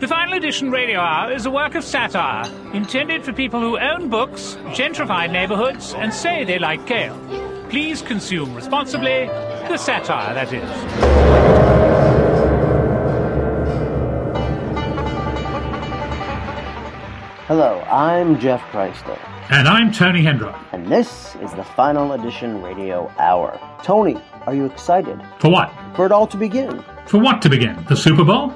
The Final Edition Radio Hour is a work of satire intended for people who own books, gentrify neighborhoods, and say they like kale. Please consume responsibly. The satire, that is. Hello, I'm Jeff Chrysler, And I'm Tony Hendra. and this is the Final Edition Radio Hour. Tony, are you excited For what? for it all to begin? For what to begin? The Super Bowl?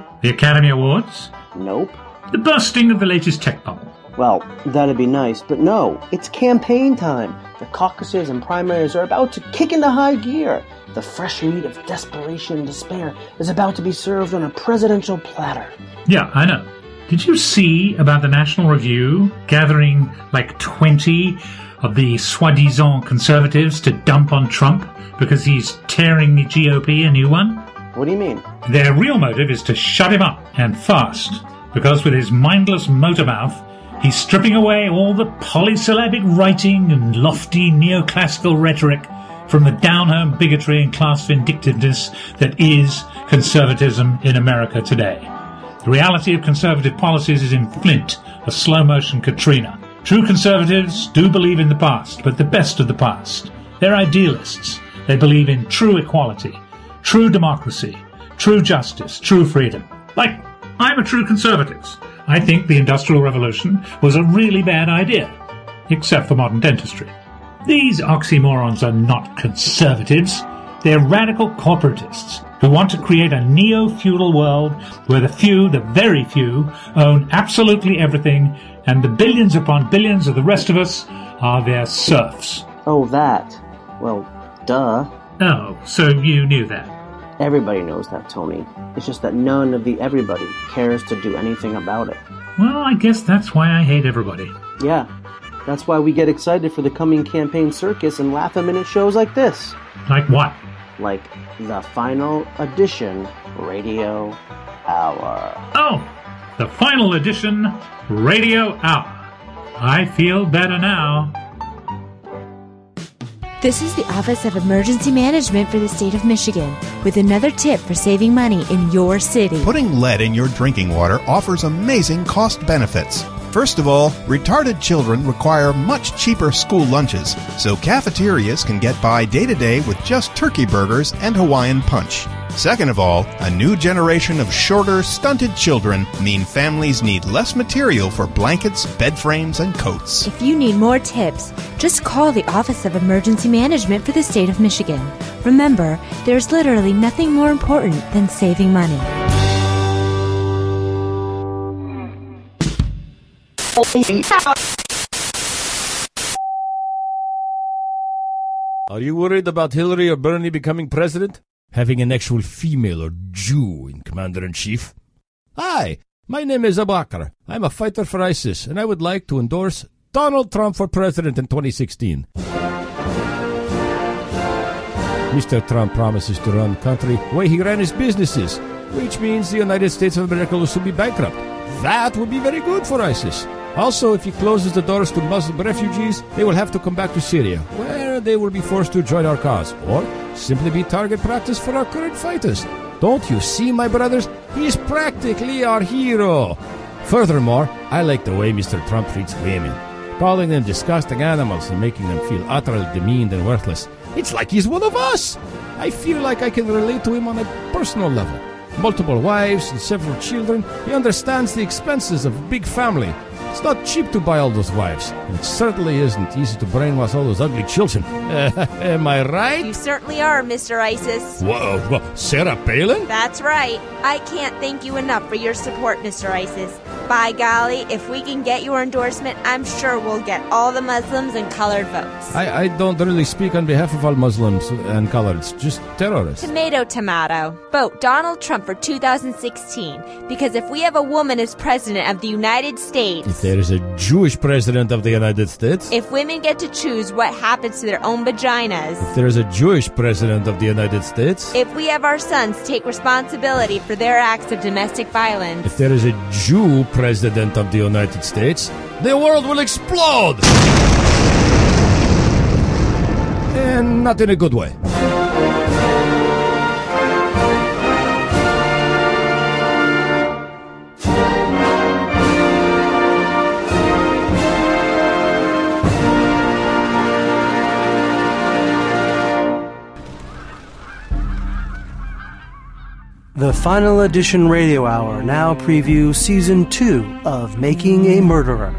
No, The Academy Awards? nope. The bursting of the latest tech bubble? Well, that'd be nice, but no, it's campaign time. The caucuses and primaries are about to kick into high gear. The fresh meat of desperation and despair is about to be served on a presidential platter. Yeah, I know. Did you see about the National Review gathering like 20 of the soi-disant conservatives to dump on Trump because he's tearing the GOP a new one? What do you mean? Their real motive is to shut him up and fast, because with his mindless motor mouth, he's stripping away all the polysyllabic writing and lofty neoclassical rhetoric from the down-home bigotry and class vindictiveness that is conservatism in America today. The reality of conservative policies is in Flint, a slow-motion Katrina. True conservatives do believe in the past, but the best of the past. They're idealists. They believe in true equality, true democracy, true justice, true freedom. Like, I'm a true conservative. I think the Industrial Revolution was a really bad idea, except for modern dentistry. These oxymorons are not conservatives. They're radical corporatists who want to create a neo-feudal world where the few, the very few, own absolutely everything and the billions upon billions of the rest of us are their serfs. Oh, that. Well, duh. Oh, so you knew that. Everybody knows that, Tony. It's just that none of the everybody cares to do anything about it. Well, I guess that's why I hate everybody. Yeah, that's why we get excited for the coming campaign circus and laugh a minute shows like this. Like what? Like the final edition radio hour. Oh, the final edition Radio Hour. I feel better now. This is the Office of Emergency Management for the state of Michigan with another tip for saving money in your city. Putting lead in your drinking water offers amazing cost benefits. First of all, retarded children require much cheaper school lunches, so cafeterias can get by day to day with just turkey burgers and Hawaiian punch. Second of all, a new generation of shorter, stunted children mean families need less material for blankets, bed frames, and coats. If you need more tips, just call the Office of Emergency Management for the state of Michigan. Remember, there's literally nothing more important than saving money. Are you worried about Hillary or Bernie becoming president? Having an actual female or Jew in commander in chief? Hi, my name is Abakar. I'm a fighter for ISIS, and I would like to endorse Donald Trump for president in 2016. Mr. Trump promises to run country way he ran his businesses, which means the United States of America will soon be bankrupt. That would be very good for ISIS. Also, if he closes the doors to Muslim refugees, they will have to come back to Syria, where they will be forced to join our cause, or simply be target practice for our current fighters. Don't you see, my brothers? He is practically our hero. Furthermore, I like the way Mr. Trump treats women, calling them disgusting animals and making them feel utterly demeaned and worthless. It's like he's one of us. I feel like I can relate to him on a personal level. Multiple wives and several children, he understands the expenses of a big family. It's not cheap to buy all those wives, and it certainly isn't easy to brainwash all those ugly children. Am I right? You certainly are, Mr. Isis. Whoa, uh, whoa, Sarah Palin? That's right. I can't thank you enough for your support, Mr. Isis. By golly, if we can get your endorsement, I'm sure we'll get all the Muslims and colored votes. I, I don't really speak on behalf of all Muslims and coloreds, just terrorists. Tomato, tomato. Vote Donald Trump for 2016 because if we have a woman as president of the United States, If there is a Jewish president of the United States, if women get to choose what happens to their own vaginas, if there is a Jewish president of the United States, if we have our sons take responsibility for their acts of domestic violence, if there is a Jew president of the United States, the world will explode! And not in a good way. The Final Edition Radio Hour now previews Season 2 of Making a Murderer.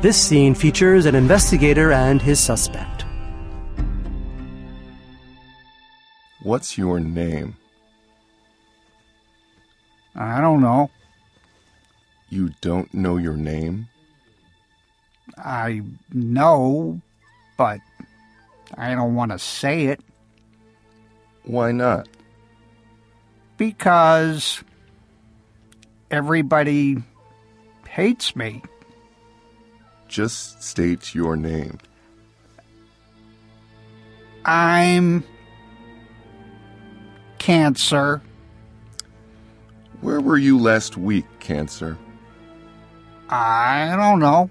This scene features an investigator and his suspect. What's your name? I don't know. You don't know your name? I know, but I don't want to say it Why not? Because everybody hates me. Just state your name. I'm cancer. Where were you last week, Cancer? I don't know.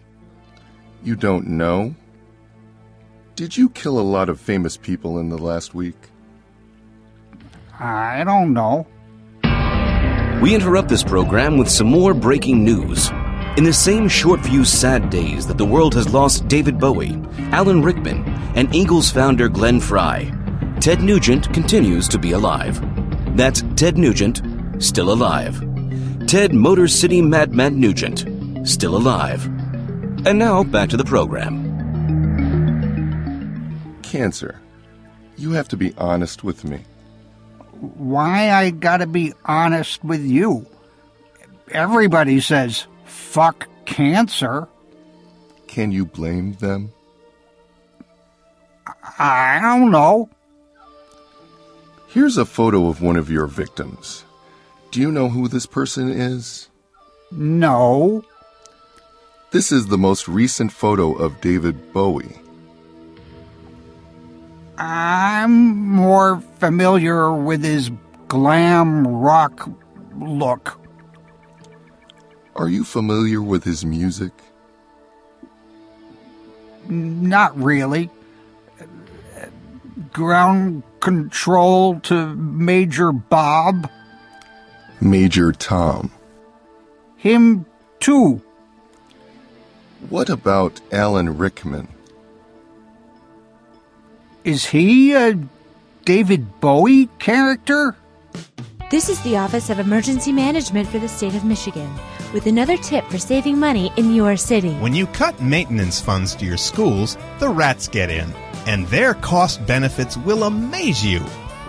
You don't know? Did you kill a lot of famous people in the last week? I don't know. We interrupt this program with some more breaking news. In the same short few sad days that the world has lost David Bowie, Alan Rickman, and Eagles founder Glenn Frey, Ted Nugent continues to be alive. That's Ted Nugent, still alive. Ted Motor City Madman Nugent, still alive. And now back to the program. Cancer, you have to be honest with me. Why I gotta be honest with you? Everybody says, fuck cancer. Can you blame them? I don't know. Here's a photo of one of your victims. Do you know who this person is? No. This is the most recent photo of David Bowie. I'm more familiar with his glam rock look. Are you familiar with his music? Not really. Ground control to Major Bob. Major Tom. Him too. What about Alan Rickman? Is he a David Bowie character? This is the Office of Emergency Management for the state of Michigan with another tip for saving money in your city. When you cut maintenance funds to your schools, the rats get in, and their cost benefits will amaze you.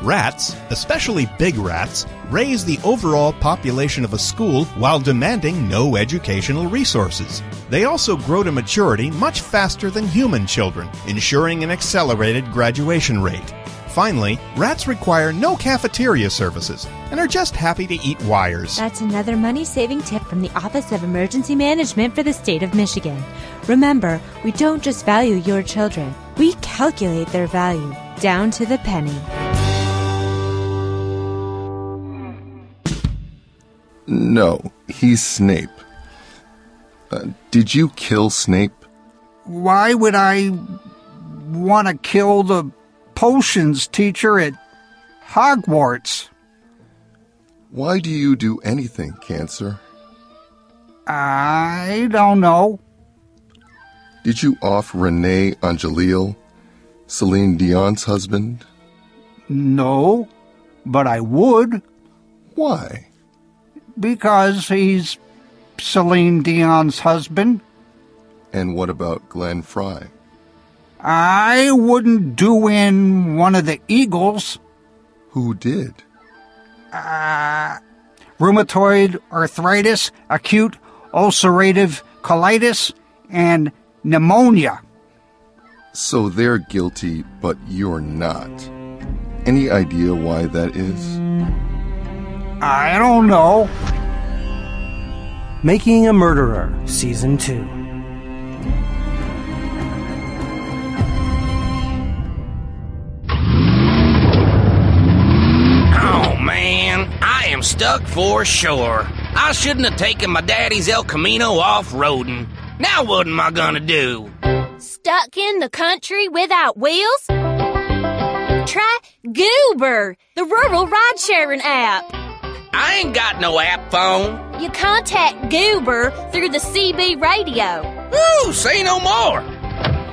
Rats, especially big rats, raise the overall population of a school while demanding no educational resources. They also grow to maturity much faster than human children, ensuring an accelerated graduation rate. Finally, rats require no cafeteria services and are just happy to eat wires. That's another money saving tip from the Office of Emergency Management for the state of Michigan. Remember, we don't just value your children, we calculate their value down to the penny. No, he's Snape. Uh, did you kill Snape? Why would I want to kill the potions teacher at Hogwarts? Why do you do anything, Cancer? I don't know. Did you off Rene Angelil, Celine Dion's husband? No, but I would Why? Because he's Celine Dion's husband. And what about Glenn Frey? I wouldn't do in one of the Eagles. Who did? Uh, rheumatoid arthritis, acute ulcerative colitis, and pneumonia. So they're guilty, but you're not. Any idea why that is? I don't know. Making a Murderer, Season 2. Oh man, I am stuck for sure. I shouldn't have taken my daddy's El Camino off roading. Now what am I gonna do? Stuck in the country without wheels? Try Goober, the rural ride sharing app. I ain't got no app phone. You contact Goober through the CB radio. Ooh, say no more.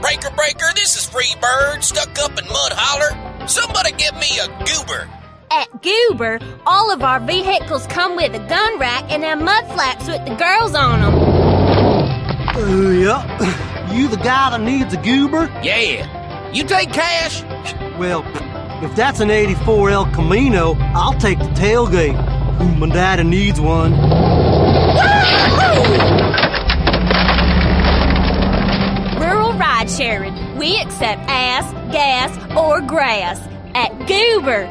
Breaker, breaker, this is Freebird, stuck up in Mud Holler. Somebody give me a goober. At Goober, all of our vehicles come with a gun rack and have mud flaps with the girls on them. Uh, yep. You the guy that needs a goober? Yeah. You take cash? Well, if that's an 84 El Camino, I'll take the tailgate. My daddy needs one. Rural ride sharing. We accept ass, gas, or grass. At Goober.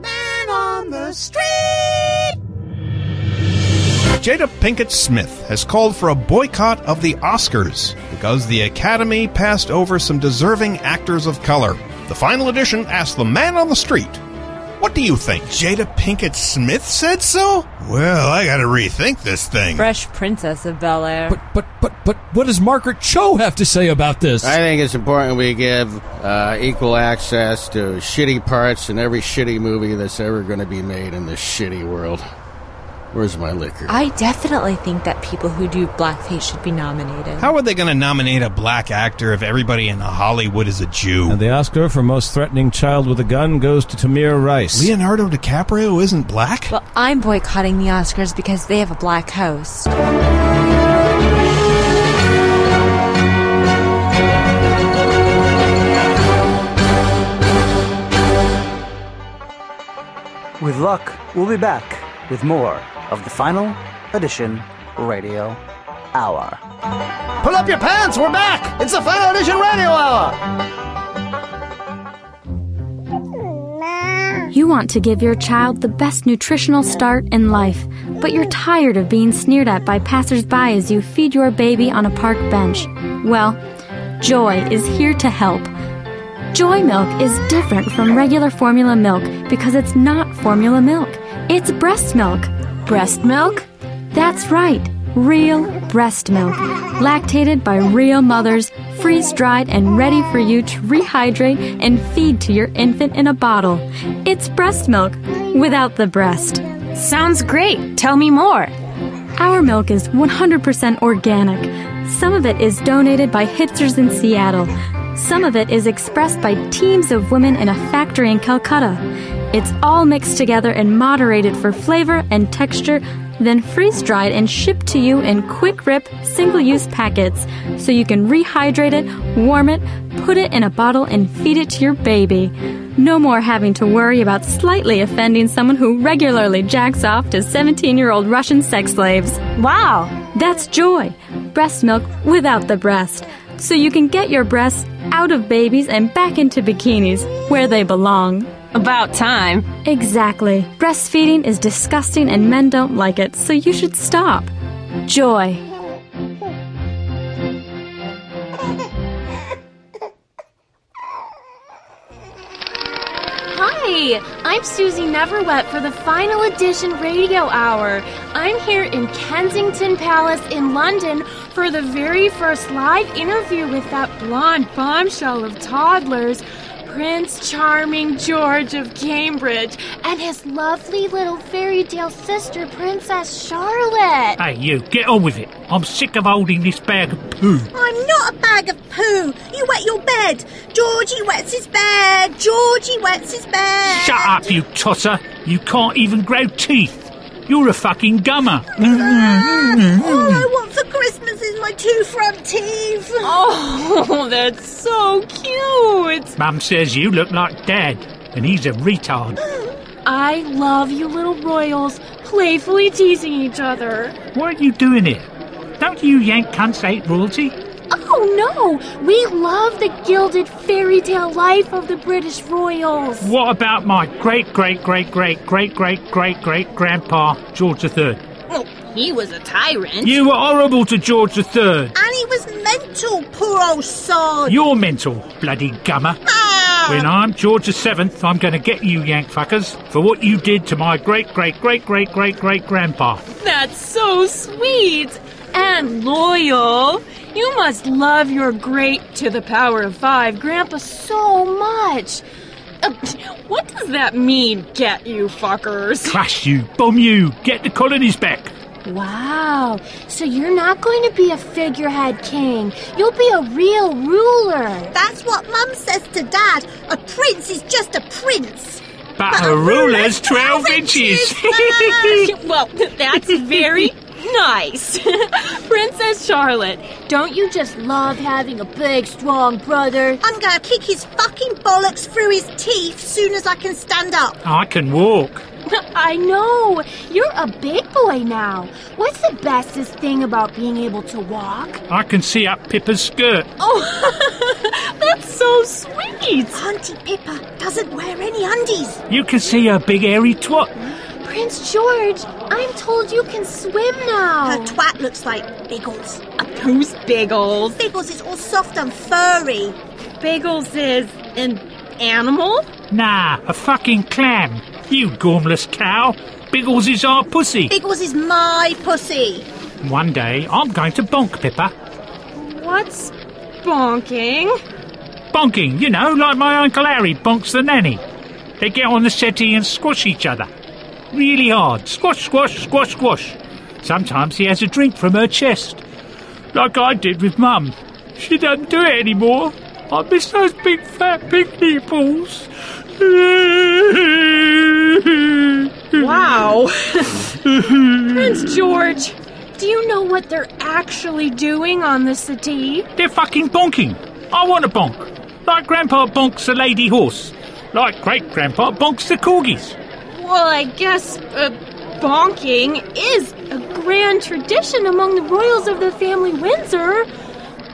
Man on the street! Jada Pinkett Smith has called for a boycott of the Oscars because the Academy passed over some deserving actors of color. The final edition asked the man on the street, What do you think? Jada Pinkett Smith said so? Well, I gotta rethink this thing. Fresh Princess of Bel Air. But but but but what does Margaret Cho have to say about this? I think it's important we give uh, equal access to shitty parts in every shitty movie that's ever going to be made in this shitty world. Where's my liquor? I definitely think that people who do blackface should be nominated. How are they gonna nominate a black actor if everybody in Hollywood is a Jew? And the Oscar for most threatening child with a gun goes to Tamir Rice. Leonardo DiCaprio isn't black? Well, I'm boycotting the Oscars because they have a black host. With luck, we'll be back with more of the final edition radio hour. Pull up your pants, we're back! It's the Final Edition Radio Hour! You want to give your child the best nutritional start in life, but you're tired of being sneered at by passersby as you feed your baby on a park bench. Well, Joy is here to help. Joy milk is different from regular formula milk because it's not formula milk. It's breast milk. Breast milk? That's right. Real breast milk. Lactated by real mothers, freeze dried and ready for you to rehydrate and feed to your infant in a bottle. It's breast milk without the breast. Sounds great. Tell me more. Our milk is 100% organic. Some of it is donated by hipsters in Seattle. Some of it is expressed by teams of women in a factory in Calcutta. It's all mixed together and moderated for flavor and texture, then freeze dried and shipped to you in quick rip, single use packets so you can rehydrate it, warm it, put it in a bottle, and feed it to your baby. No more having to worry about slightly offending someone who regularly jacks off to 17 year old Russian sex slaves. Wow! That's joy. Breast milk without the breast. So you can get your breasts out of babies and back into bikinis where they belong. About time. Exactly. Breastfeeding is disgusting and men don't like it, so you should stop. Joy. Hi, I'm Susie Neverwet for the final edition radio hour. I'm here in Kensington Palace in London for the very first live interview with that blonde bombshell of toddlers, Prince Charming George of Cambridge, and his lovely little fairy tale sister, Princess Charlotte. Hey, you, get on with it. I'm sick of holding this bag of poo. I'm not a bag of poo. You wet your bed. Georgie wets his bed. Georgie wets his bed. Shut up, you tosser. You can't even grow teeth. You're a fucking gummer. Ah, all I want for Christmas is my two front teeth. Oh, that's so cute. Mum says you look like Dad, and he's a retard. I love you little royals playfully teasing each other. What are you doing here? Don't you yank cunts hate royalty? Oh no! We love the gilded fairy tale life of the British royals. What about my great great great great great great great great grandpa George III? Well, oh, he was a tyrant. You were horrible to George III. And he was mental, poor old sod. You're mental, bloody gummer. Ah! When I'm George VII, I'm going to get you yank fuckers for what you did to my great great great great great great grandpa. That's so sweet and loyal. You must love your great to the power of five grandpa so much. Uh, what does that mean, get you fuckers? Crash you, bomb you, get the colonies back. Wow. So you're not going to be a figurehead king. You'll be a real ruler. That's what Mum says to Dad. A prince is just a prince. But a ruler's 12 inches. well, that's very nice. Princess Charlotte, don't you just love having a big, strong brother? I'm gonna kick his fucking bollocks through his teeth soon as I can stand up. I can walk. I know. You're a big boy now. What's the bestest thing about being able to walk? I can see up Pippa's skirt. Oh, that's so sweet. Auntie Pippa doesn't wear any undies. You can see her big airy twat. Prince George, I'm told you can swim now. Her twat looks like Biggles. Who's Biggles? Biggles is all soft and furry. Biggles is an animal? Nah, a fucking clam. You gormless cow. Biggles is our pussy. Biggles is my pussy. One day I'm going to bonk Pippa. What's bonking? Bonking, you know, like my Uncle Harry bonks the nanny. They get on the settee and squash each other. Really hard. Squash, squash, squash, squash. Sometimes he has a drink from her chest. Like I did with Mum. She doesn't do it anymore. I miss those big fat pig nipples. Wow. Prince George, do you know what they're actually doing on the settee? They're fucking bonking. I want to bonk. Like Grandpa bonks a lady horse. Like great Grandpa bonks the corgis. Well, I guess uh, bonking is a grand tradition among the royals of the family Windsor.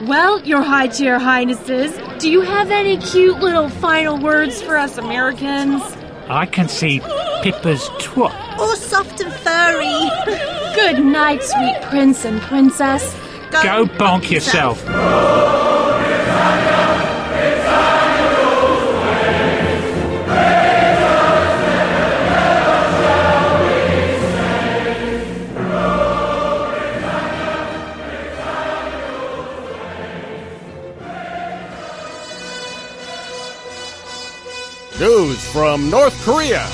Well, your high chair highnesses, do you have any cute little final words for us Americans? I can see Pippa's twat. All soft and furry. Good night, sweet prince and princess. Go bonk yourself. News from North Korea.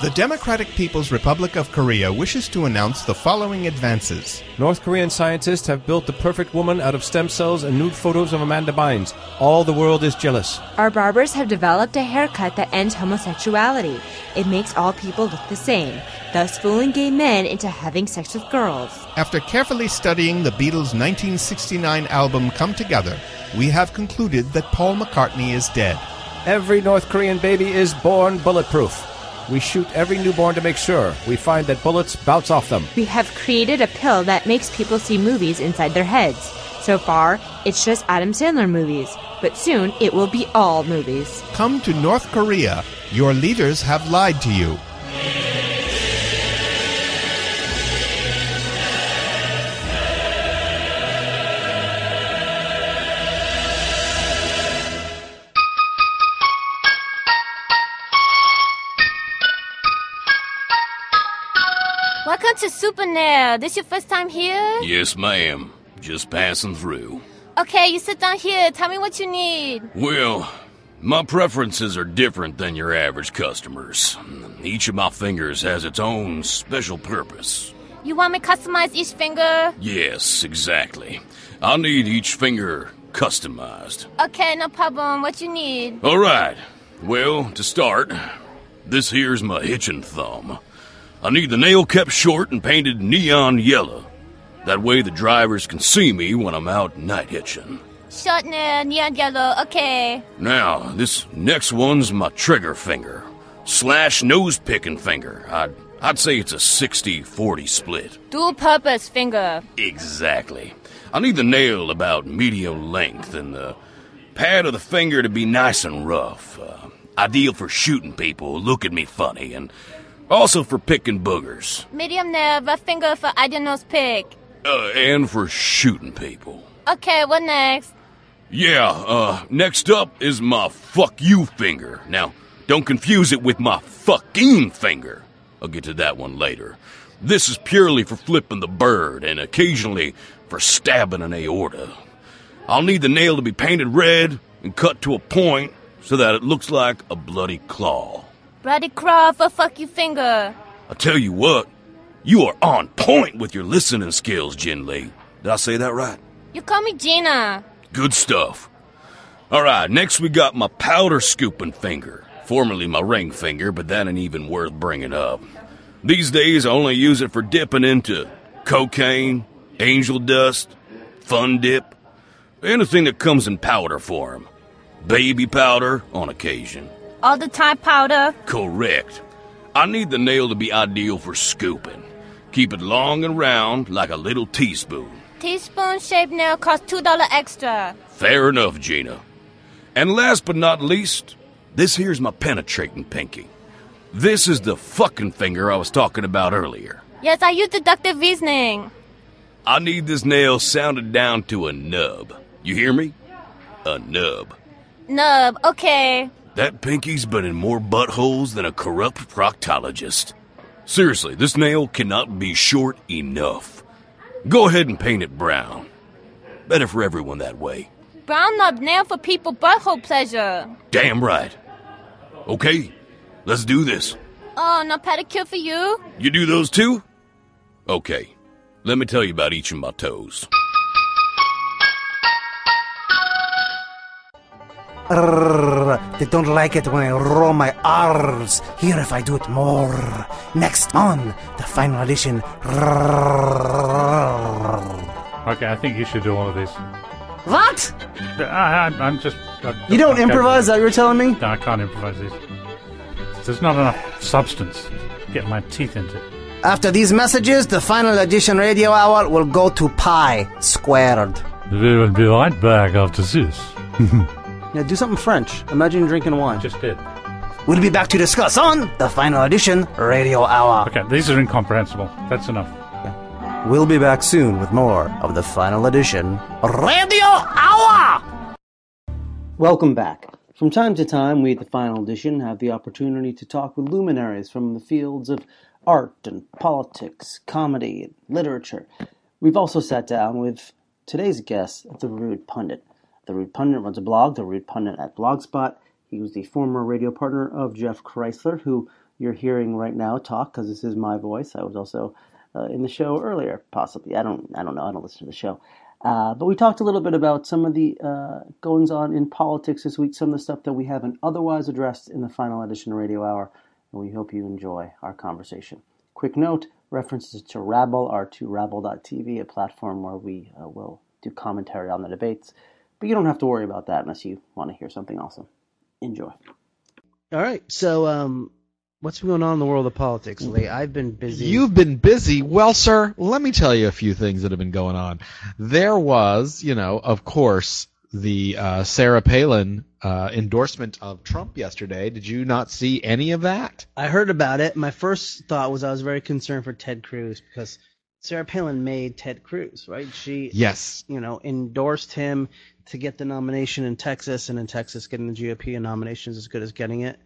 The Democratic People's Republic of Korea wishes to announce the following advances. North Korean scientists have built the perfect woman out of stem cells and nude photos of Amanda Bynes. All the world is jealous. Our barbers have developed a haircut that ends homosexuality. It makes all people look the same, thus fooling gay men into having sex with girls. After carefully studying the Beatles' 1969 album Come Together, we have concluded that Paul McCartney is dead. Every North Korean baby is born bulletproof. We shoot every newborn to make sure. We find that bullets bounce off them. We have created a pill that makes people see movies inside their heads. So far, it's just Adam Sandler movies, but soon it will be all movies. Come to North Korea. Your leaders have lied to you. To Supernair. This your first time here? Yes, ma'am. Just passing through. Okay, you sit down here. Tell me what you need. Well, my preferences are different than your average customers. Each of my fingers has its own special purpose. You want me to customize each finger? Yes, exactly. I need each finger customized. Okay, no problem. What you need? All right. Well, to start, this here's my hitching thumb. I need the nail kept short and painted neon yellow. That way the drivers can see me when I'm out night hitching. Short nail, neon yellow. Okay. Now, this next one's my trigger finger. Slash nose picking finger. I'd, I'd say it's a 60 40 split. Dual purpose finger. Exactly. I need the nail about medium length and the pad of the finger to be nice and rough. Uh, ideal for shooting people who look at me funny and also for picking boogers. Medium nail, rough finger for ideal nose pick. Uh, and for shooting people. Okay, what next? Yeah, uh, next up is my fuck you finger. Now, don't confuse it with my fucking finger. I'll get to that one later. This is purely for flipping the bird and occasionally for stabbing an aorta. I'll need the nail to be painted red and cut to a point so that it looks like a bloody claw. Claw for fuck you finger. I tell you what, You are on point with your listening skills, Jin Lee. Did I say that right? You call me Gina. Good stuff. All right, next we got my powder scooping finger, formerly my ring finger, but that ain't even worth bringing up. These days, I only use it for dipping into cocaine, angel dust, fun dip, anything that comes in powder form. Baby powder on occasion. All the time powder. Correct. I need the nail to be ideal for scooping. Keep it long and round like a little teaspoon. Teaspoon shaped nail costs $2 extra. Fair enough, Gina. And last but not least, this here's my penetrating pinky. This is the fucking finger I was talking about earlier. Yes, I use deductive reasoning. I need this nail sounded down to a nub. You hear me? A nub. Nub, okay. That pinky's been in more buttholes than a corrupt proctologist. Seriously, this nail cannot be short enough. Go ahead and paint it brown. Better for everyone that way. Brown knob nail for people butthole pleasure. Damn right. Okay, let's do this. Oh, no pedicure for you? You do those too? Okay, let me tell you about each of my toes. Arrgh, they don't like it when I roll my R's. Here if I do it more. Next on the final edition. Okay, I think you should do all of this. What? I, I, I'm just. I, You don't I- improvise? That you're telling me? No, I can't improvise this. There's not enough substance. to Get my teeth into. After these messages, the final edition radio hour will go to pi squared. We will be right back after this. Yeah, do something French. Imagine drinking wine. Just did. We'll be back to discuss on the final edition radio hour. Okay, these are incomprehensible. That's enough. We'll be back soon with more of the final edition. Radio hour. Welcome back. From time to time, we at the final edition have the opportunity to talk with luminaries from the fields of art and politics, comedy, and literature. We've also sat down with today's guest, the Rude Pundit. The Rude Pundit runs a blog, The Rude Pundit at Blogspot. He was the former radio partner of Jeff Chrysler, who you're hearing right now talk because this is my voice. I was also uh, in the show earlier, possibly. I don't, I don't know. I don't listen to the show. Uh, but we talked a little bit about some of the uh, goings on in politics this week, some of the stuff that we haven't otherwise addressed in the final edition of Radio Hour, and we hope you enjoy our conversation. Quick note references to Rabble are to rabble.tv, a platform where we uh, will do commentary on the debates. But you don't have to worry about that unless you want to hear something awesome. Enjoy. All right. So, um, what's been going on in the world of politics Lee? I've been busy. You've been busy. Well, sir, let me tell you a few things that have been going on. There was, you know, of course, the uh, Sarah Palin uh, endorsement of Trump yesterday. Did you not see any of that? I heard about it. My first thought was I was very concerned for Ted Cruz because Sarah Palin made Ted Cruz, right? She, Yes. you know, endorsed him to get the nomination in Texas, and in Texas, getting the GOP a nomination is as good as getting it.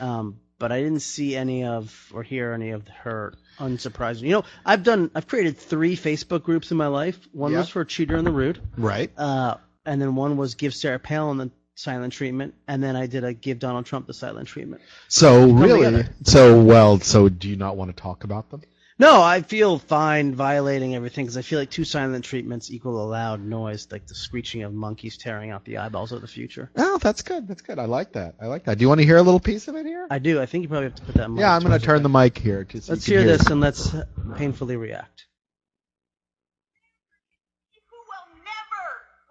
Um, but I didn't see any of or hear any of her unsurprising. You know, I've done, I've created three Facebook groups in my life. One Yeah. was for Cheater and the Rude, Right. uh, and then one was Give Sarah Palin the silent treatment, and then I did a Give Donald Trump the silent treatment. So really, together. so well, so do you not want to talk about them? No, I feel fine violating everything because I feel like two silent treatments equal a loud noise, like the screeching of monkeys tearing out the eyeballs of the future. Oh, that's good. That's good. I like that. I like that. Do you want to hear a little piece of it here? I do. I think you probably have to put that. Mic Yeah, I'm going to turn the mic here. Let's hear can this and let's painfully react.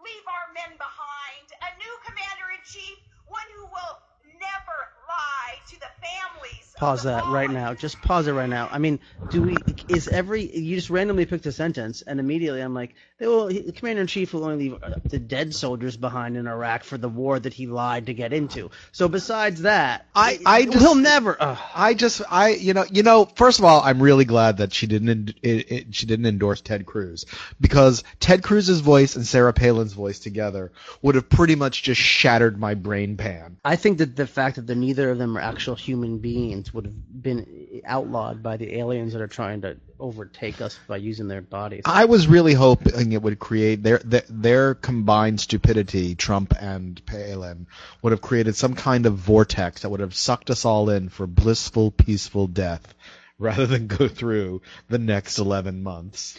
leave our men behind. A new commander in chief, one who will never lie to the families. Pause that right now. Just pause it right now. I mean, do we? Is every you just randomly picked a sentence and immediately I'm like, well, he- the commander in chief will only leave the dead soldiers behind in Iraq for the war that he lied to get into. So besides that, I, I just, he'll never. Uh, I just, I, you know, you know. First of all, I'm really glad that she didn't, it, it, she didn't endorse Ted Cruz because Ted Cruz's voice and Sarah Palin's voice together would have pretty much just shattered my brain pan. I think that the fact that the, neither of them are actual human beings would have been outlawed by the aliens that are trying to overtake us by using their bodies. I was really hoping it would create their, their their combined stupidity, Trump and Palin, would have created some kind of vortex that would have sucked us all in for blissful, peaceful death, rather than go through the next 11 months.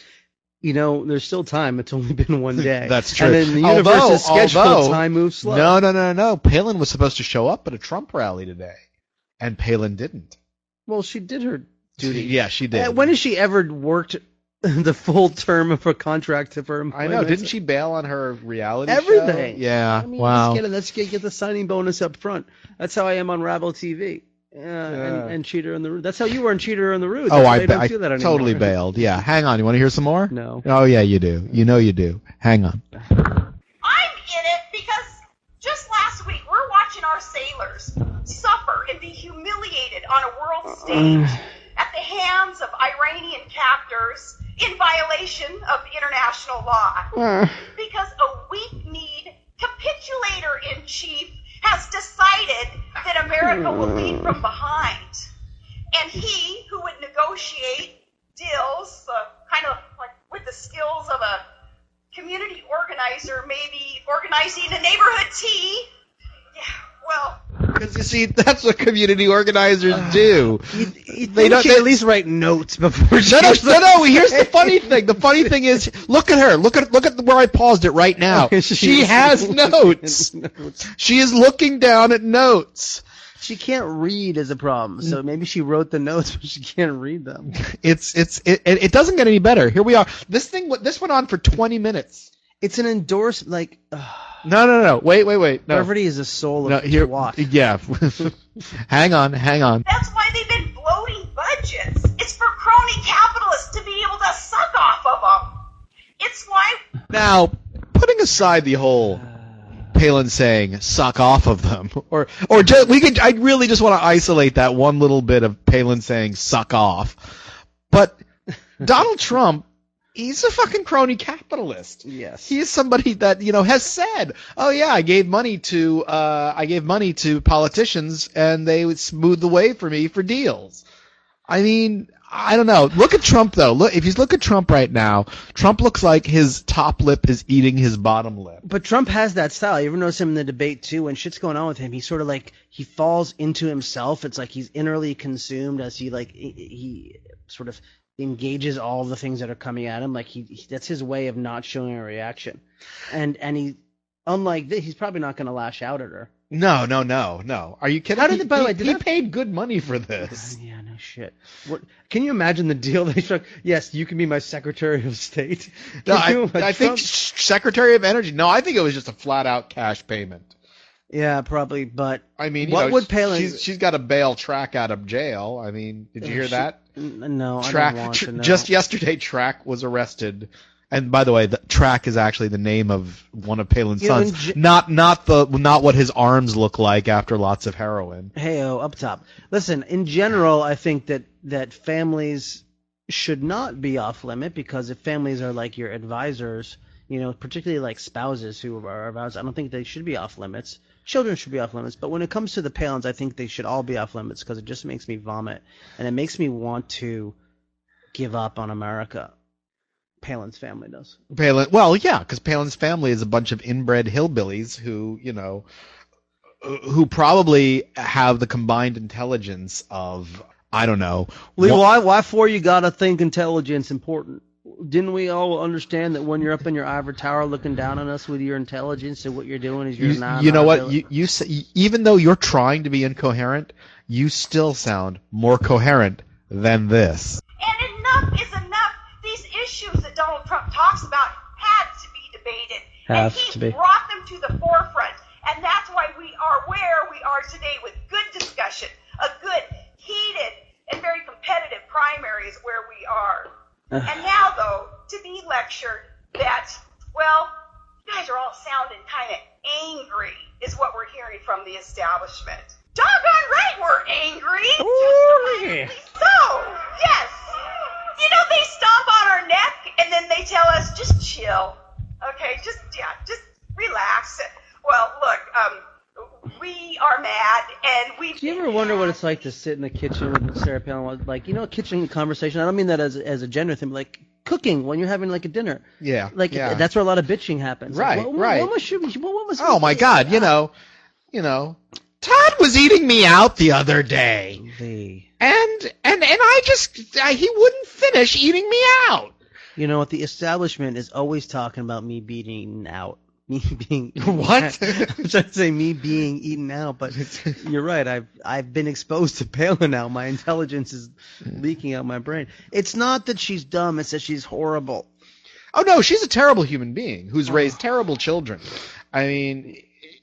You know, there's still time. It's only been one day. That's true. And then the universe's Although- schedule although- time moves slow. No, no, no, no. Palin was supposed to show up at a Trump rally today, and Palin didn't. Well, she did her duty. Yeah, she did. Uh, when has she ever worked the full term of her contract to her I employment? I know. Didn't she bail on her reality Everything. show? Yeah. I mean, wow. Let's get, let's get, get the signing bonus up front. That's how I am on Rabble TV. Yeah, And, and Cheater on the Root. That's how you were on Cheater on the Root. Oh, That's why I, ba- don't I do that anymore. totally bailed. Yeah. Hang on. You want to hear some more? No. Oh yeah, you do. You know you do. Hang on. I'm in it because just last week we're watching our sailors suffer and be humiliated on a world uh, stage at the hands of Iranian captors in violation of international law. Uh. Because a weak-kneed capitulator in chief has decided that America will lead uh. from behind. And he who would negotiate deals, uh, kind of like with the skills of a community organizer, maybe organizing a neighborhood tea. Yeah, well, Because you see, that's what community organizers uh, do. They don't at least write notes before she No, no, no, no. Here's the funny thing. The funny thing is, look at her. Look at look at where I paused it right now. She has notes. She is looking down at notes. She can't read is a problem. So mm. maybe she wrote the notes, but she can't read them. It's it's it, it it doesn't get any better. Here we are. This thing this went on for 20 minutes. It's an endorsement. Like No, no, no. Wait, wait, wait. No. brevity is a soul of No, here. twat. Yeah. hang on, hang on. that's why they've been bloating budgets. It's for crony capitalists to be able to suck off of them. It's why Now, putting aside the whole Palin saying "suck off of them," or or just, we could, I really just want to isolate that one little bit of Palin saying "suck off," but Donald Trump. He's a fucking crony capitalist. Yes. He is somebody that, you know, has said, "Oh yeah, I gave money to uh I gave money to politicians and they would smooth the way for me for deals." I mean, I don't know. Look at Trump though. Look if you look at Trump right now, Trump looks like his top lip is eating his bottom lip. But Trump has that style. You ever notice him in the debate too? When shit's going on with him, he sort of like he falls into himself. It's like he's innerly consumed as he like he, he sort of engages all the things that are coming at him. Like he, he that's his way of not showing a reaction. And and he unlike this, he's probably not going to lash out at her. No, no, no, no. Are you kidding? How did He- by the way, did he that- paid good money for this? Yeah, no shit. What, can you imagine the deal they struck? Yes, you can be my Secretary of State. No, Can I, I think Secretary of Energy. No, I think it was just a flat out cash payment. Yeah, probably. But I mean, what know, would Palin? She's, she's got to bail Track out of jail. I mean, did you uh, hear She- that? No, Track. I don't want tr- to know. Just yesterday, Track was arrested. And by the way, the Track is actually the name of one of Palin's You sons, in ge- not not the not what his arms look like after lots of heroin. Hey, oh, up top. Listen, in general, I think that that families should not be off limit because if families are like your advisors, you know, particularly like spouses who are advisors, I don't think they should be off limits. Children should be off limits, but when it comes to the Palins, I think they should all be off limits because it just makes me vomit and it makes me want to give up on America. Palin's family does. Palin. Well, yeah, because Palin's family is a bunch of inbred hillbillies who, you know, who probably have the combined intelligence of I don't know. Lee, why why for you gotta think intelligence important? Didn't we all understand that when you're up in your ivory tower looking down on us with your intelligence and what you're doing is you're you, not you know what? You you say, even though you're trying to be incoherent, you still sound more coherent than this. And enough is enough. These issues that Donald Trump talks about had to be debated. Have and he to be. brought them to the forefront. And that's why we are where we are today with good discussion, a good, heated, and very competitive primary is where we are. And now, though, to be lectured that, well, you guys are all sounding kind of angry, is what we're hearing from the establishment. Doggone right we're angry! yeah. So, yes. You know, they stomp on our neck and then they tell us, just chill. Okay, just relax. Well, look, um, we are mad and we. Do you ever wonder what it's like to sit in the kitchen with Sarah Palin? Like, you know, kitchen conversation. I don't mean that as as a gender thing, but like cooking when you're having like a dinner. Yeah. Like yeah. that's where a lot of bitching happens. Like, Right, what, right. What, was she, what, what was Oh my God! You know, you know, Todd was eating me out the other day, The and and and I just uh, he wouldn't finish eating me out. You know what? The establishment is always talking about me being eaten out. Me being What? I'm trying to say me being eaten out, but you're right. I've I've been exposed to Palin now. My intelligence is leaking out my brain. It's not that she's dumb. It's that she's horrible. Oh no, she's a terrible human being who's oh. raised terrible children. I mean,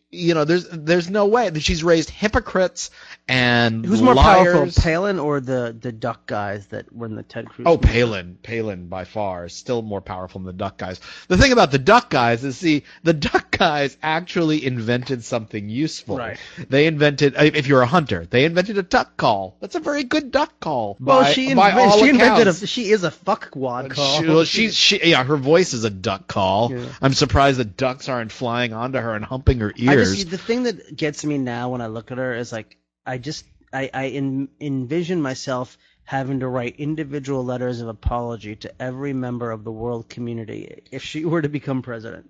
you know, there's there's no way that she's raised hypocrites and Who's more liars. powerful, Palin or the the duck guys that were in the Ted Cruz? Oh, movie? Palin, Palin by far is still more powerful than the Duck guys. The thing about the Duck guys is, see, the Duck guys actually invented something useful. Right. They invented, if you're a hunter, they invented a duck call. That's a very good duck call. Well, by, she, all she invented a. She is a fuckwad call. She, well, she's she, yeah, her voice is a duck call. Yeah. I'm surprised that ducks aren't flying onto her and humping her I ears. just the thing that gets me now when I look at her is like I just I I in, envision myself having to write individual letters of apology to every member of the world community if she were to become president.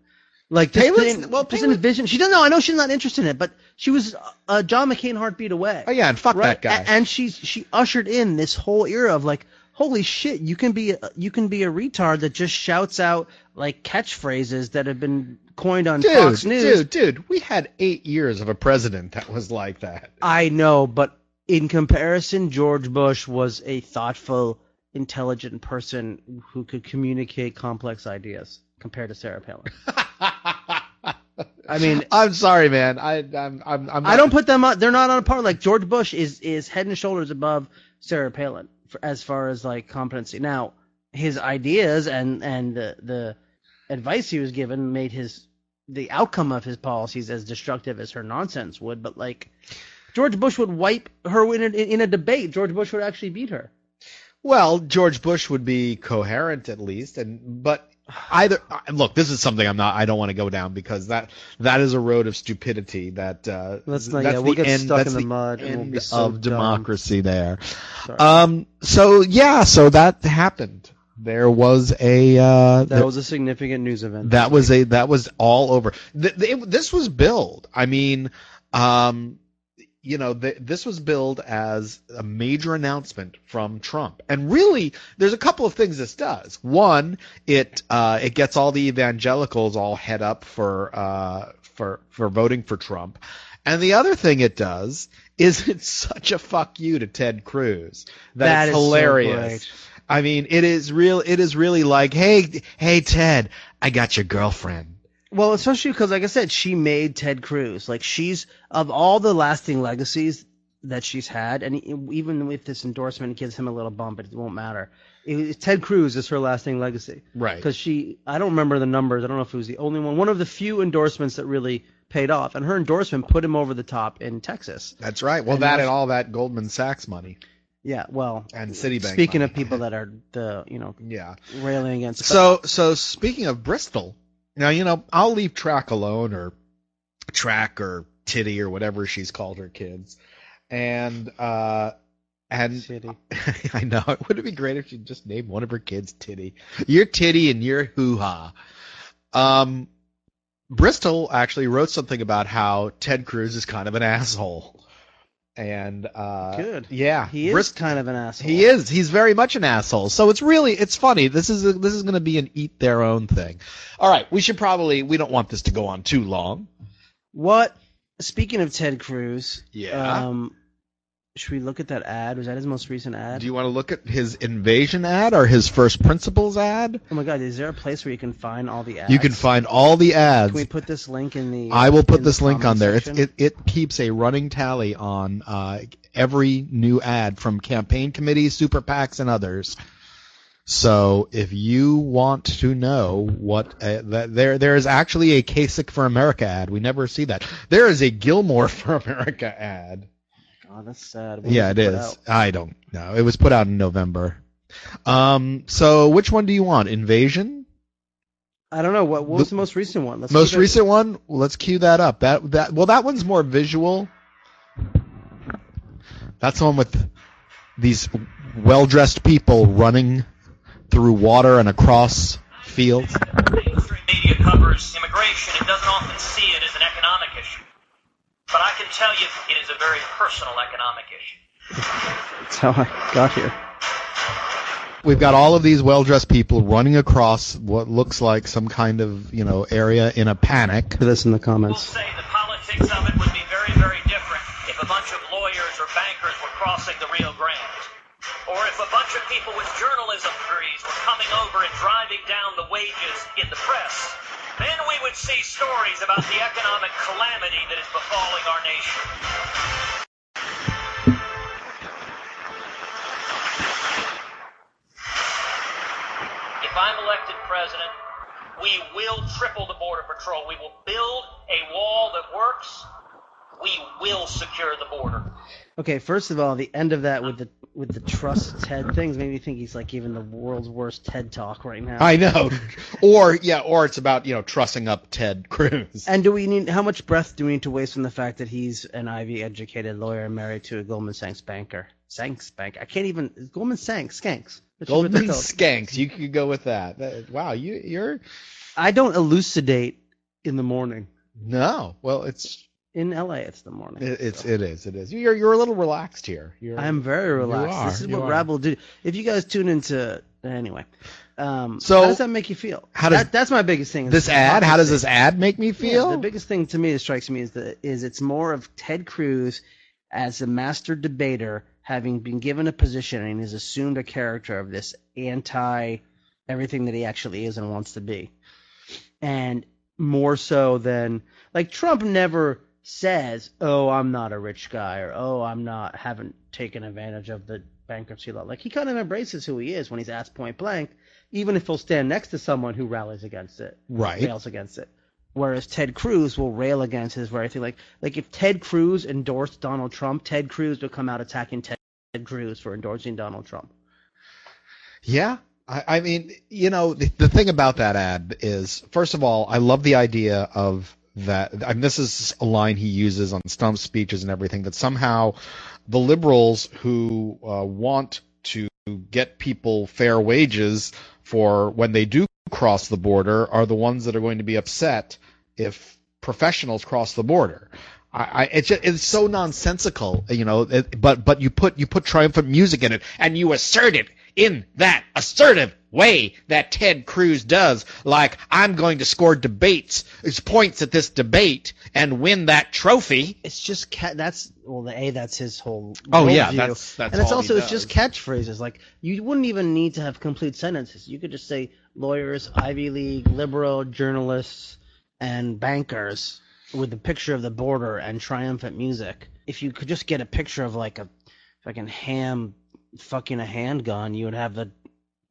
Like just, Palin's- well, just envision. She doesn't know. I know she's not interested in it, but she was uh, John McCain heartbeat away. oh yeah, and fuck right? that guy. A- and she's she ushered in this whole era of like, holy shit, you can be a, you can be a retard that just shouts out like catchphrases that have been coined on dude, Fox News. dude, dude, we had eight years of a president that was like that. I know, but in comparison, George Bush was a thoughtful, intelligent person who could communicate complex ideas compared to Sarah Palin. I mean, I'm sorry, man. I I'm I'm, I'm I don't put them on. They're not on a par. Like George Bush is is head and shoulders above Sarah Palin for, as far as like competency. Now, his ideas and and the the advice he was given made his the outcome of his policies as destructive as her nonsense would. But like George Bush would wipe her in a, in a debate. George Bush would actually beat her. Well, George Bush would be coherent at least, and but either look, this is something I'm not. I don't want to go down because that that is a road of stupidity. That uh, Let's not- that's yeah, we'll the get end, stuck in the mud and we'll be so of dumb. democracy there. Sorry. Um. So yeah. So that happened. There was a uh, That was a significant news event. that was a that was all over. Th- it- this was billed. I mean, um, you know, th- this was billed as a major announcement from Trump. And really, there's a couple of things this does. One, it uh, it gets all the evangelicals all head up for uh, for for voting for Trump. And the other thing it does is it's such a fuck you to Ted Cruz that, That it's is so hilarious. great. I mean, it is real. It is really like, hey, hey, Ted, I got your girlfriend. Well, especially because, like I said, she made Ted Cruz. Like she's of all the lasting legacies that she's had, and even with this endorsement, it gives him a little bump, but it won't matter. It, Ted Cruz is her lasting legacy, Right. Because she, I don't remember the numbers. I don't know if it was the only one, one of the few endorsements that really paid off, and her endorsement put him over the top in Texas. That's right. Well, And that and all that Goldman Sachs money Yeah, well, and Citibank. speaking money. of people that are the, you know, yeah, railing against. So, so speaking of Bristol, now you know I'll leave track alone or track or titty or whatever she's called her kids, and uh, and I know it would be great if she just named one of her kids Titty. Your Titty and your hoo ha. Um, Bristol actually wrote something about how Ted Cruz is kind of an asshole. And uh Good. Yeah. he is Brist- kind of an asshole. he is. He's very much an asshole. So it's really it's funny. This is a, this is going to be an eat their own thing. All right, we should probably we don't want this to go on too long. What? Speaking of Ted Cruz, Yeah. Um, should we look at that ad? Was that his most recent ad? Do you want to look at his invasion ad or his first principles ad? Oh my God! Is there a place where you can find all the ads? You can find all the ads. Can we put this link in the? I will put this link on there. Section? it it keeps a running tally on uh, every new ad from campaign committees, super PACs, and others. So if you want to know what uh, that there there is actually a Kasich for America ad. We never see that. There is a Gilmore for America ad. Oh, that's sad. When Yeah, was it put out? I don't know. It was put out in November. Um. So which one do you want? Invasion. I don't know. What, what was the most recent one? Let's Most keep it- recent one. Let's cue that up. That that well, that one's more visual. That's the one with these well-dressed people running through water and across fields. media covers immigration, it doesn't often see it as an economic issue. But I can tell you it is a very personal economic issue. That's how I got here. we've got all of these well-dressed people running across what looks like some kind of you know area in a panic. Put this in the comments. say the politics of it would be very, very different if a bunch of lawyers or bankers were crossing the Rio Grande. Or if a bunch of people with journalism degrees were coming over and driving down the wages in the press. Then we would see stories about the economic calamity that is befalling our nation. If I'm elected president, we will triple the border patrol. We will build a wall that works. We will secure the border. Okay, first of all, the end of that with the with the trust Ted things made me think he's like giving the world's worst TED talk right now. I know. or yeah, or it's about you know trussing up Ted Cruz. And do we need how much breath do we need to waste on the fact that he's an Ivy educated lawyer married to a Goldman Sachs banker? Sachs bank. I can't even Goldman Sachs skanks. Goldman they're. Skanks. You could go with that. That- Wow, you you're I don't elucidate in the morning. no. Well, it's In LA, it's the morning. it, it's it is it is. You're you're a little relaxed here. You're, I'm very relaxed. are, this is what are. Rab will do. If you guys tune into anyway, um, So, how does that make you feel? how does- that, that's my biggest thing. This ad. How does this ad make me Yeah, feel? the biggest thing to me that strikes me is that is it's more of Ted Cruz as a master debater having been given a position and has assumed a character of this anti everything that he actually is and wants to be. And more so than like Trump never says, "Oh, I'm not a rich guy," or "Oh, I'm not haven't taken advantage of the bankruptcy law." Like he kind of embraces who he is when he's asked point blank, even if he'll stand next to someone who rallies against it, Right. rails against it. Whereas Ted Cruz will rail against his very thing. Like like if Ted Cruz endorsed Donald Trump, Ted Cruz would come out attacking Ted Cruz for endorsing Donald Trump. Yeah. I, I mean, you know, the, the thing about that ad is, first of all, I love the idea of that. And this is a line he uses on stump speeches and everything that somehow the liberals who uh, want to get people fair wages for when they do cross the border are the ones that are going to be upset if professionals cross the border. I, I it's just, it's so nonsensical, you know. It, but but you put you put triumphant music in it, and you assert it in that assertive way that Ted Cruz does. Like I'm going to score debates, points at this debate, and win that trophy. It's just ca- that's well, the a that's his whole. Oh, yeah, that's- that's and it's also it's just catchphrases. Like you wouldn't even need to have complete sentences. You could just say lawyers, Ivy League, liberal journalists, and bankers with a picture of the border and triumphant music. If you could just get a picture of like a fucking ham fucking a handgun, you would have the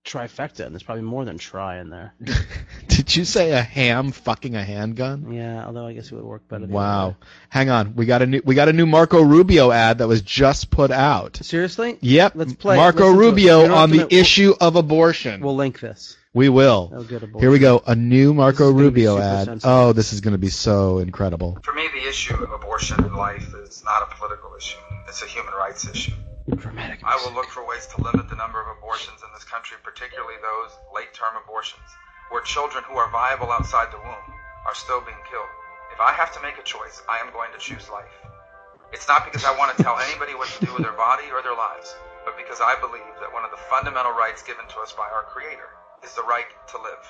trifecta, and there's probably more than try in there. Did you say a ham fucking a handgun? Yeah, although I guess it would work better. Wow. way. Hang on. We got a new we got a new Marco Rubio ad that was just put out. Seriously? Yep. Let's play. Marco listen to it. Rubio on the to- we'll- issue of abortion. We'll link this. We will. Oh, good Here we go. A new Marco Rubio ad. sensitive. Oh, this is going to be so incredible. For me, the issue of abortion in life is not a political issue. It's a human rights issue. Dramatic. I will look for ways to limit the number of abortions in this country, particularly those late-term abortions, where children who are viable outside the womb are still being killed. If I have to make a choice, I am going to choose life. It's not because I want to tell anybody what to do with their body or their lives, but because I believe that one of the fundamental rights given to us by our Creator is the right to live.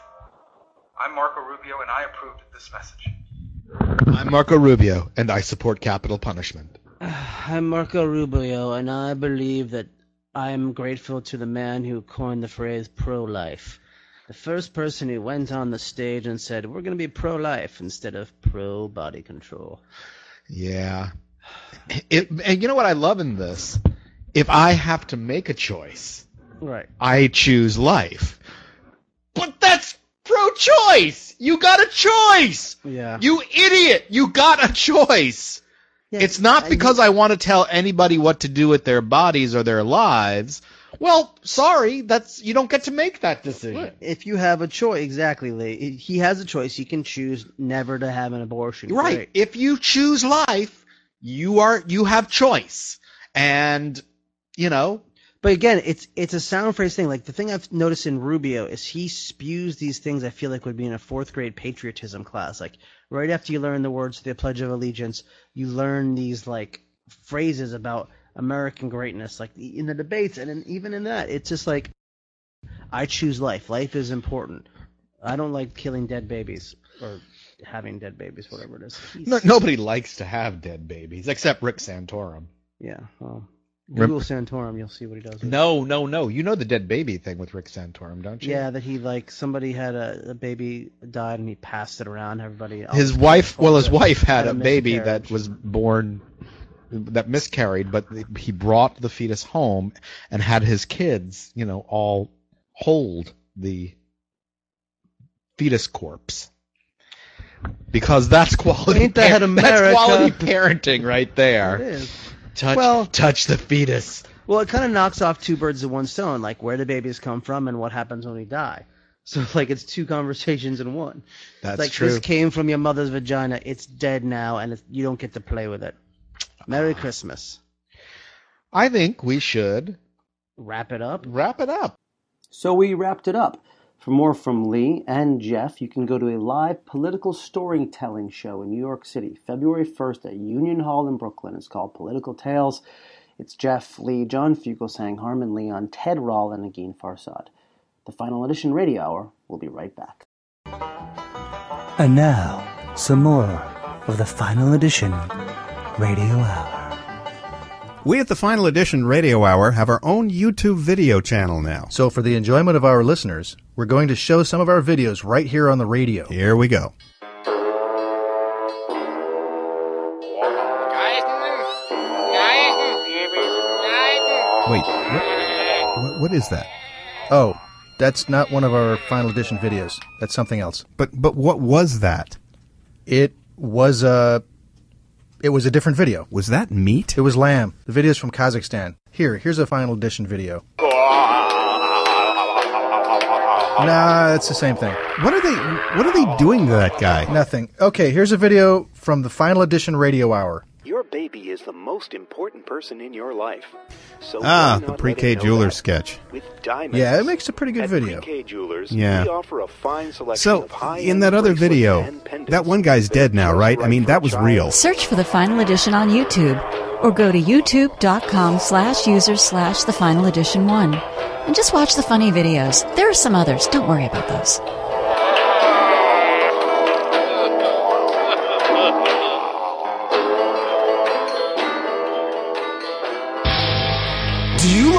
I'm Marco Rubio, and I approved this message. I'm Marco Rubio, and I support capital punishment. I'm Marco Rubio, and I believe that I'm grateful to the man who coined the phrase pro life. The first person who went on the stage and said, We're going to be pro life instead of pro body control. Yeah. It, and you know what I love in this? If I have to make a choice, Right. I choose life. But that's pro-choice. You got a choice. Yeah. You idiot. You got a choice. It's not because I want to tell anybody what to do with their bodies or their lives. Well, sorry, that's you don't get to make that decision. If you have a choice, exactly, Lee. He has a choice. He can choose never to have an abortion. Right. Great. If you choose life, you are you have choice. And you know, But again, it's it's a sound phrase thing. Like the thing I've noticed in Rubio is he spews these things I feel like would be in a fourth grade patriotism class. Like right after you learn the words to the Pledge of Allegiance, you learn these like phrases about American greatness, like in the debates, and in, even in that, it's just like I choose life. Life is important. I don't like killing dead babies or having dead babies, whatever it is. No, nobody likes to have dead babies except Rick Santorum. Yeah. Well, Google Santorum, you'll see what he does. No, no, no. You know the dead baby thing with Rick Santorum, don't you? Yeah, that he like somebody had a, a baby died and he passed it around. Everybody. His wife, well, his wife had a a baby that was born, that miscarried, but he brought the fetus home and had his kids, you know, all hold the fetus corpse. Because that's quality. Ain't that par- America? That's quality parenting right there. It is. Touch, Well- touch the fetus. Well, it kind of knocks off two birds with one stone, like where the babies come from and what happens when we die. So like it's two conversations in one. That's It's like true. this came from your mother's vagina. It's dead now, and it's, you don't get to play with it. Merry ah. Christmas. I think we should wrap it up. Wrap it up. So we wrapped it up. For more from Lee and Jeff, you can go to a live political storytelling show in New York City, February 1st at Union Hall in Brooklyn. It's called Political Tales. It's Jeff, Lee, John Fugelsang, Harmon Leon, Ted Rall, and Negin Farsad. The Final Edition Radio Hour will be right back. And now, some more of the final edition Radio Hour. We at the Final Edition Radio Hour have our own YouTube video channel now. So, for the enjoyment of our listeners, we're going to show some of our videos right here on the radio. Here we go. Wait, what, what, is that? Oh, that's not one of our final edition videos. That's something else. But but what was that? It was a it was a different video. Was that meat? It was lamb. The video's from Kazakhstan. Here, here's a final edition video. Nah, it's the same thing. What are they what are they doing to that guy? Nothing. Okay, here's a video from the final edition radio hour. Your baby is the most important person in your life. So Ah, the pre-K let it know jeweler sketch. With diamonds. Yeah, it makes a pretty good At video. Pre-K Jewelers, Yeah. we offer a fine selection So of in that other video, that one guy's dead now, right? I mean, that was real. Search for the final edition on YouTube or go to youtube.com slash users slash the final edition one. And just watch the funny videos. There are some others. Don't worry about those.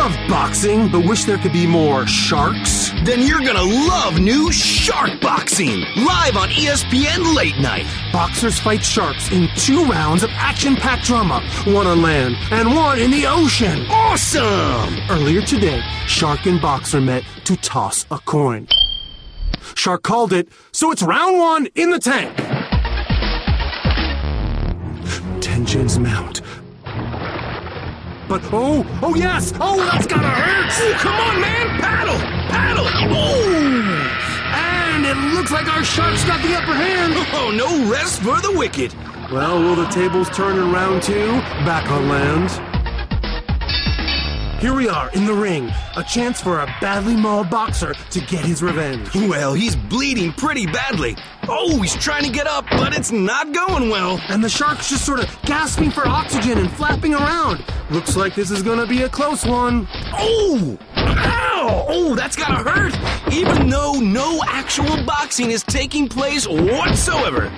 Love boxing but wish there could be more sharks? Then you're gonna love new Shark Boxing, live on ESPN Late Night. Boxers fight sharks in two rounds of action packed drama, one on land and one in the ocean. Awesome! Earlier today, Shark and Boxer met to toss a coin. Shark called it, so it's round one in the tank. Tensions mount. But oh, oh yes, oh that's gotta hurt! Oh, come on, man, paddle, paddle! Oh! And it looks like our shark's got the upper hand. Oh, no rest for the wicked. Well, will the tables turn in round two? Back on land. Here we are in the ring. A chance for a badly mauled boxer to get his revenge. Well, he's bleeding pretty badly. Oh, he's trying to get up, but it's not going well. And the shark's just sort of gasping for oxygen and flapping around. Looks like this is gonna be a close one. Oh! Ow! Oh, that's gotta hurt! Even though no actual boxing is taking place whatsoever.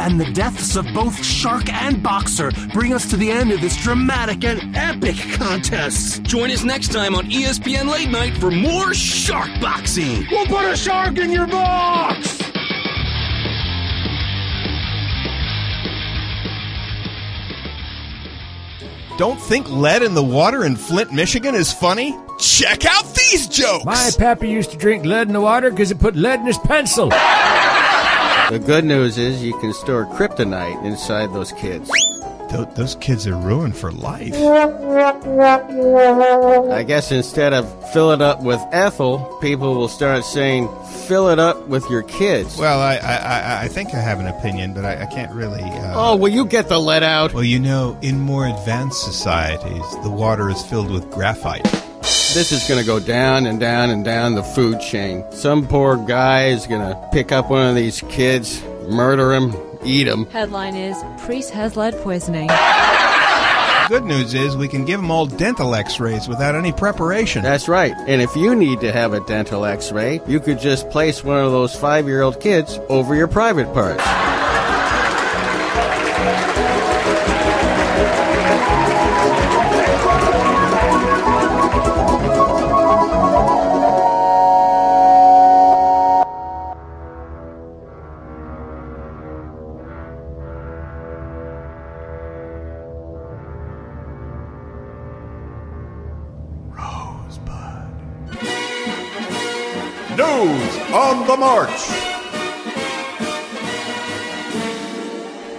And the deaths of both shark and boxer bring us to the end of this dramatic and epic contest. Join us next time on ESPN Late Night for more shark boxing. We'll put a shark in your box! Don't think lead in the water in Flint, Michigan is funny? Check out these jokes! My pappy used to drink lead in the water because it put lead in his pencil. The good news is you can store kryptonite inside those kids. Th- those kids are ruined for life. I guess instead of fill it up with ethyl, people will start saying fill it up with your kids. Well, I I, I, think I have an opinion, but I, I can't really. Uh... Oh, will you get the lead out? Well, you know, in more advanced societies, the water is filled with graphite. This is going to go down and down and down the food chain. Some poor guy is going to pick up one of these kids, murder him, eat him. Headline is Priest has lead poisoning. good news is we can give them all dental x rays without any preparation. That's right. And if you need to have a dental x ray, you could just place one of those five year old kids over your private parts.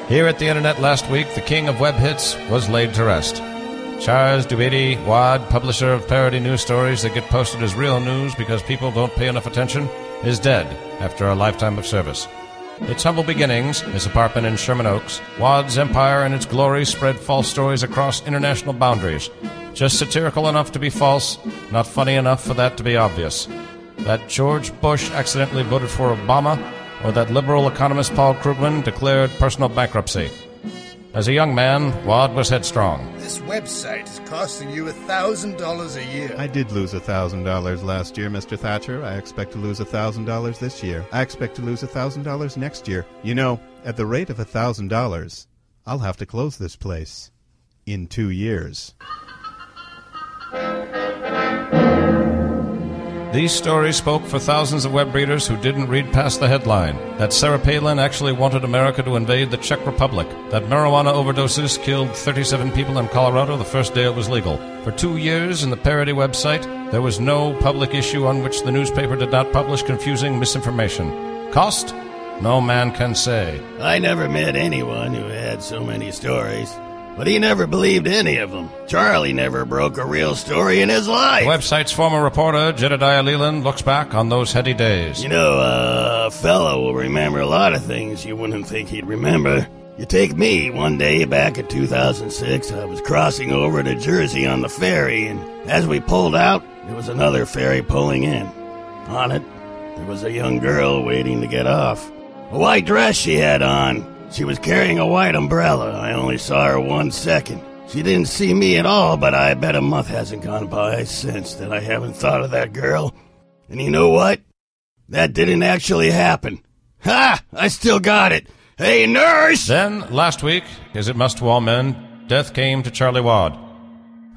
Here at the internet last week, the king of web hits was laid to rest. Charles Dubedy, Wad, publisher of parody news stories that get posted as real news because people don't pay enough attention, is dead after a lifetime of service. Its humble beginnings, his apartment in Sherman Oaks, Wad's empire and its glory spread false stories across international boundaries. Just satirical enough to be false, not funny enough for that to be obvious. That George Bush accidentally voted for Obama, or that liberal economist Paul Krugman declared personal bankruptcy. As a young man, Wad was headstrong. This website is costing you a thousand dollars a year. I did lose a thousand dollars last year, Mr. Thatcher. I expect to lose a thousand dollars this year. I expect to lose a thousand dollars next year. You know, at the rate of a thousand dollars, I'll have to close this place in two years. These stories spoke for thousands of web readers who didn't read past the headline that Sarah Palin actually wanted America to invade the Czech Republic, that marijuana overdoses killed 37 people in Colorado the first day it was legal. For two years in the parody website, there was no public issue on which the newspaper did not publish confusing misinformation. Cost? No man can say. I never met anyone who had so many stories. But he never believed any of them. Charlie never broke a real story in his life. The website's former reporter, Jedediah Leland, looks back on those heady days. You know, uh, a fellow will remember a lot of things you wouldn't think he'd remember. You take me, one day back in 2006, I was crossing over to Jersey on the ferry, and as we pulled out, there was another ferry pulling in. On it, there was a young girl waiting to get off. A white dress she had on, she was carrying a white umbrella. I only saw her one second. She didn't see me at all, but I bet a month hasn't gone by since that I haven't thought of that girl. And you know what? That didn't actually happen. Ha! I still got it. Hey, nurse! Then, last week, as it must to all men, death came to Charlie Wad.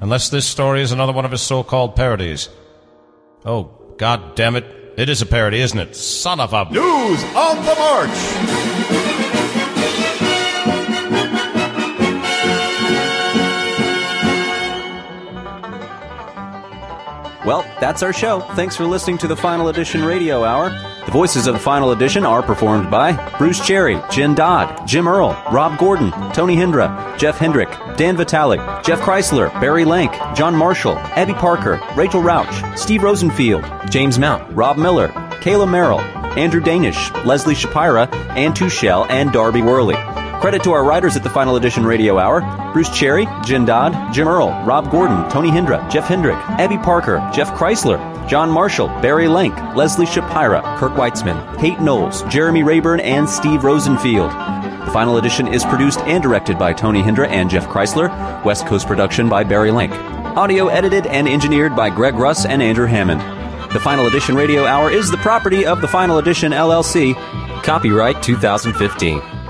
Unless this story is another one of his so called parodies. Oh, god damn it. It is a parody, isn't it? Son of a. News on the march. Well, that's our show. Thanks for listening to the Final Edition Radio Hour. The voices of the Final Edition are performed by Bruce Cherry, Jen Dodd, Jim Earl, Rob Gordon, Tony Hendra, Jeff Hendrick, Dan Vitalik, Jeff Kreisler, Barry Lank, John Marshall, Abby Parker, Rachel Rauch, Steve Rosenfield, James Mount, Rob Miller, Kayla Merrill, Andrew Danish, Leslie Shapira, Ann Tuchel, and Darby Worley. Credit to our writers at the Final Edition Radio Hour Bruce Cherry, Jen Dodd, Jim Earl, Rob Gordon, Tony Hendra, Jeff Hendrick, Abby Parker, Jeff Kreisler, John Marshall, Barry Lank, Leslie Shapira, Kirk Weitzman, Kate Knowles, Jeremy Rayburn, and Steve Rosenfield. The Final Edition is produced and directed by Tony Hendra and Jeff Kreisler, West Coast production by Barry Lank. Audio edited and engineered by Greg Russ and Andrew Hammond. The Final Edition Radio Hour is the property of the Final Edition LLC. Copyright 2015.